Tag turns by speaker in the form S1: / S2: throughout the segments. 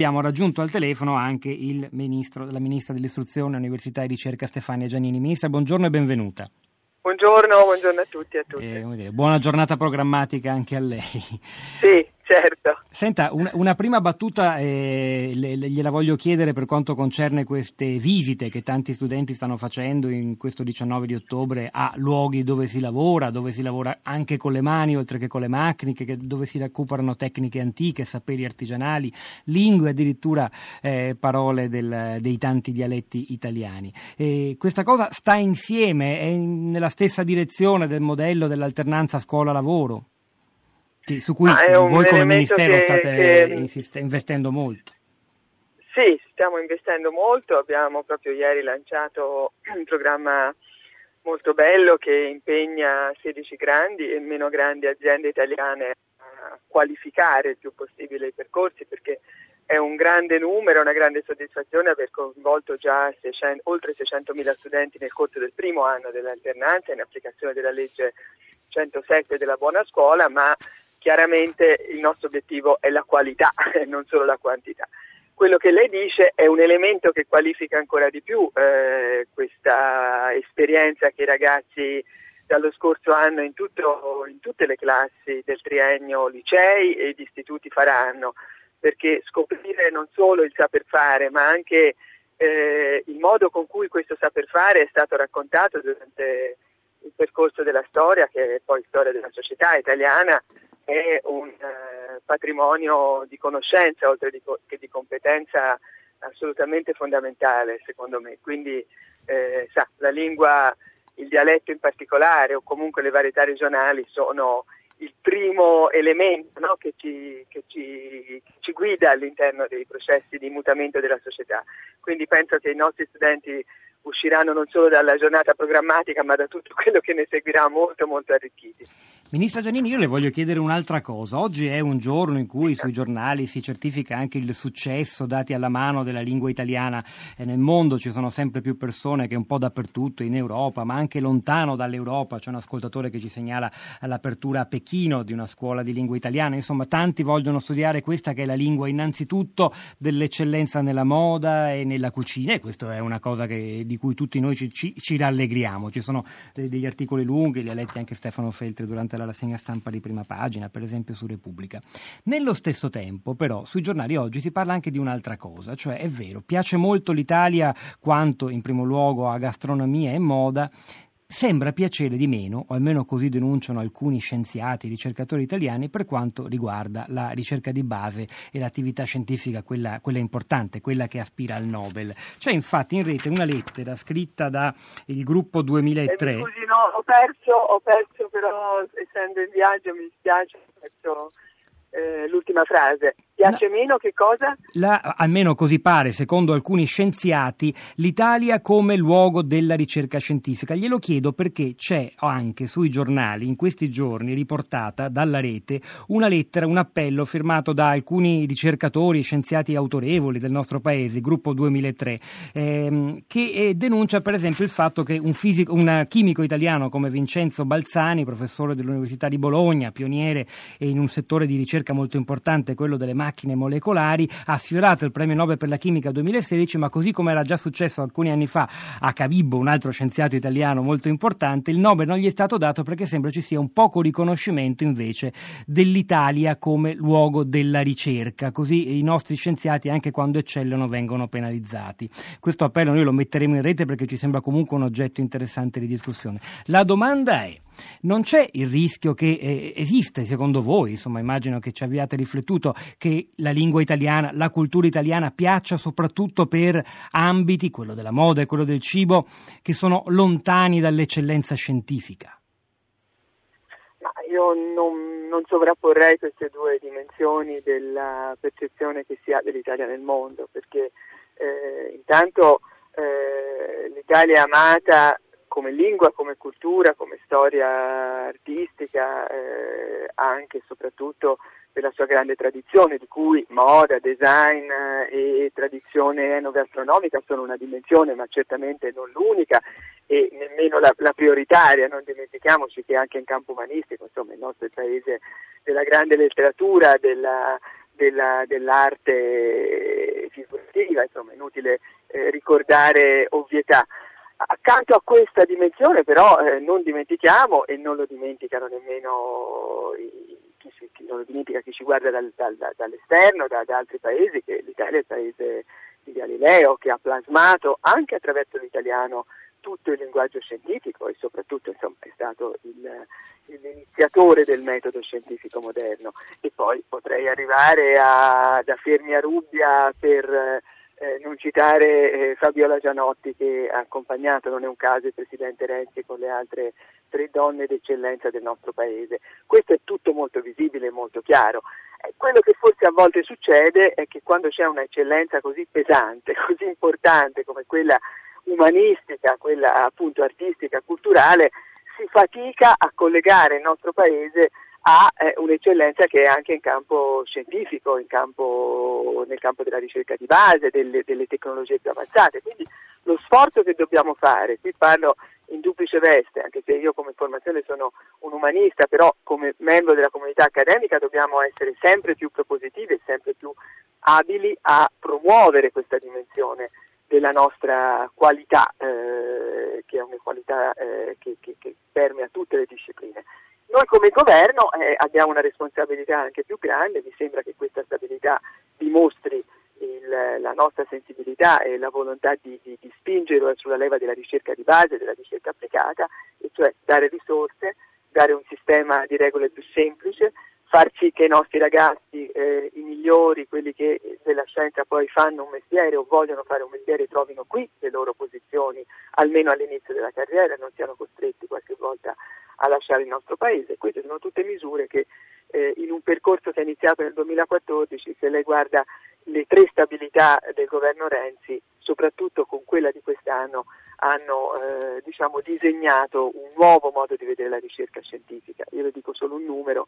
S1: Abbiamo raggiunto al telefono anche il ministro, la ministra dell'istruzione, università e ricerca Stefania Giannini. Ministra, buongiorno e benvenuta.
S2: Buongiorno, buongiorno a tutti e a tutte.
S1: Eh, buona giornata programmatica anche a lei.
S2: Sì, certo.
S1: Senta, una, una prima battuta eh, le, le, gliela voglio chiedere per quanto concerne queste visite che tanti studenti stanno facendo in questo 19 di ottobre a luoghi dove si lavora, dove si lavora anche con le mani oltre che con le macchine, che, dove si recuperano tecniche antiche, saperi artigianali, lingue, addirittura eh, parole del, dei tanti dialetti italiani. E questa cosa sta insieme, è in, nella stessa direzione del modello dell'alternanza scuola-lavoro? Sì, su cui voi come Ministero che, state che... Investendo molto.
S2: Sì, stiamo investendo molto, abbiamo proprio ieri lanciato un programma molto bello che impegna 16 grandi e meno grandi aziende italiane a qualificare il più possibile i percorsi perché è un grande numero, una grande soddisfazione aver coinvolto già 600, oltre 600.000 studenti nel corso del primo anno dell'alternanza in applicazione della legge 107 della buona scuola, ma chiaramente il nostro obiettivo è la qualità e non solo la quantità. Quello che lei dice è un elemento che qualifica ancora di più eh, questa esperienza che i ragazzi dallo scorso anno in, tutto, in tutte le classi del triennio licei e gli istituti faranno, perché scoprire non solo il saper fare, ma anche eh, il modo con cui questo saper fare è stato raccontato durante il percorso della storia, che è poi storia della società italiana, è un eh, patrimonio di conoscenza oltre che di competenza assolutamente fondamentale secondo me. Quindi eh, sa, la lingua, il dialetto in particolare o comunque le varietà regionali sono il primo elemento no, che, ci, che, ci, che, ci, guida all'interno dei processi di mutamento della società. Quindi penso che i nostri studenti usciranno non solo dalla giornata programmatica ma da tutto quello che ne seguirà molto molto arricchiti.
S1: Ministra Giannini, io le voglio chiedere un'altra cosa. Oggi è un giorno in cui sui giornali si certifica anche il successo dati alla mano della lingua italiana e nel mondo ci sono sempre più persone che un po' dappertutto in Europa, ma anche lontano dall'Europa. C'è un ascoltatore che ci segnala l'apertura a Pechino di una scuola di lingua italiana. Insomma, tanti vogliono studiare questa che è la lingua innanzitutto dell'eccellenza nella moda e nella cucina e questa è una cosa che, di cui tutti noi ci, ci, ci rallegriamo. Ci sono degli articoli lunghi, li ha letti anche Stefano Feltri durante la la rassegna stampa di prima pagina, per esempio su Repubblica. Nello stesso tempo, però, sui giornali oggi si parla anche di un'altra cosa, cioè è vero, piace molto l'Italia quanto in primo luogo a gastronomia e moda, sembra piacere di meno, o almeno così denunciano alcuni scienziati e ricercatori italiani, per quanto riguarda la ricerca di base e l'attività scientifica, quella, quella importante, quella che aspira al Nobel. C'è infatti in rete una lettera scritta dal gruppo 2003.
S2: Eh, scusi, no, ho perso, ho perso però essendo in viaggio mi spiace, ho perso eh, l'ultima frase. Piace no. meno che cosa?
S1: La, almeno così pare, secondo alcuni scienziati, l'Italia come luogo della ricerca scientifica. Glielo chiedo perché c'è anche sui giornali in questi giorni riportata dalla rete una lettera, un appello firmato da alcuni ricercatori scienziati autorevoli del nostro paese, gruppo 2003, ehm, che eh, denuncia per esempio il fatto che un, fisico, un chimico italiano come Vincenzo Balzani, professore dell'Università di Bologna, pioniere in un settore di ricerca molto importante, quello delle macchine, macchine molecolari, ha sfiorato il premio Nobel per la chimica 2016, ma così come era già successo alcuni anni fa a Cabibbo, un altro scienziato italiano molto importante, il Nobel non gli è stato dato perché sembra ci sia un poco riconoscimento invece dell'Italia come luogo della ricerca, così i nostri scienziati anche quando eccellono vengono penalizzati. Questo appello noi lo metteremo in rete perché ci sembra comunque un oggetto interessante di discussione. La domanda è non c'è il rischio che eh, esiste, secondo voi, insomma immagino che ci abbiate riflettuto, che la lingua italiana, la cultura italiana piaccia soprattutto per ambiti, quello della moda e quello del cibo, che sono lontani dall'eccellenza scientifica?
S2: Io non, non sovrapporrei queste due dimensioni della percezione che si ha dell'Italia nel mondo, perché eh, intanto eh, l'Italia è amata come lingua, come cultura, come storia artistica, eh, anche e soprattutto per la sua grande tradizione, di cui moda, design eh, e tradizione enogastronomica sono una dimensione, ma certamente non l'unica e nemmeno la, la, prioritaria. Non dimentichiamoci che anche in campo umanistico, insomma, il nostro è il paese della grande letteratura, della, della, dell'arte figurativa, insomma, inutile eh, ricordare ovvietà. Accanto a questa dimensione però eh, non dimentichiamo e non lo dimenticano nemmeno chi, si, chi, non lo dimentica chi ci guarda dal, dal, dall'esterno, da, da, altri paesi, che l'Italia è il paese di Galileo che ha plasmato anche attraverso l'italiano tutto il linguaggio scientifico e soprattutto insomma, è stato il, l'iniziatore del metodo scientifico moderno. E poi potrei arrivare a, da Fermi a Rubbia per eh, non citare eh, Fabiola Gianotti che ha accompagnato, non è un caso, il Presidente Renzi con le altre tre donne d'eccellenza del nostro Paese. Questo è tutto molto visibile e molto chiaro. Eh, quello che forse a volte succede è che quando c'è un'eccellenza così pesante, così importante come quella umanistica, quella appunto artistica, culturale, si fatica a collegare il nostro paese a eh, un'eccellenza che è anche in campo scientifico, in campo, nel campo della ricerca di base, delle, delle, tecnologie più avanzate. Quindi lo sforzo che dobbiamo fare, qui parlo in duplice veste, anche se io come formazione sono un umanista, però come membro della comunità accademica dobbiamo essere sempre più propositivi e sempre più abili a promuovere questa dimensione della nostra qualità, eh, che è una qualità eh, che, che, che, permea tutte le discipline. Noi come governo eh, abbiamo una responsabilità anche più grande, mi sembra che questa stabilità dimostri il, la nostra sensibilità e la volontà di, di, di spingere sulla leva della ricerca di base, della ricerca applicata, e cioè dare risorse, dare un sistema di regole più semplice, far sì che i nostri ragazzi, eh, i migliori, quelli che della scienza poi fanno un mestiere o vogliono fare un mestiere, trovino qui le loro posizioni, almeno all'inizio della carriera, non siano costretti qualche volta a lasciare il nostro paese. Queste sono tutte misure che eh, in un percorso che è iniziato nel 2014, se lei guarda le tre stabilità del governo Renzi, soprattutto con quella di quest'anno, hanno eh, diciamo, disegnato un nuovo modo di vedere la ricerca scientifica. Io le dico solo un numero,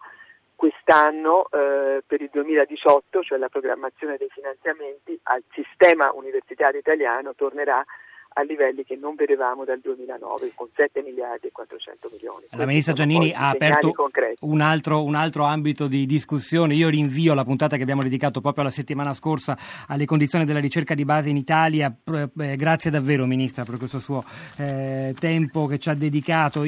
S2: quest'anno eh, per il 2018, cioè la programmazione dei finanziamenti, al sistema universitario italiano tornerà a livelli che non vedevamo dal 2009 con 7 miliardi e 400 milioni.
S1: La Ministra Giannini ha aperto un altro, un altro, ambito di discussione. Io rinvio la puntata che abbiamo dedicato proprio la settimana scorsa alle condizioni della ricerca di base in Italia. Eh, grazie davvero Ministra per questo suo eh, tempo che ci ha dedicato.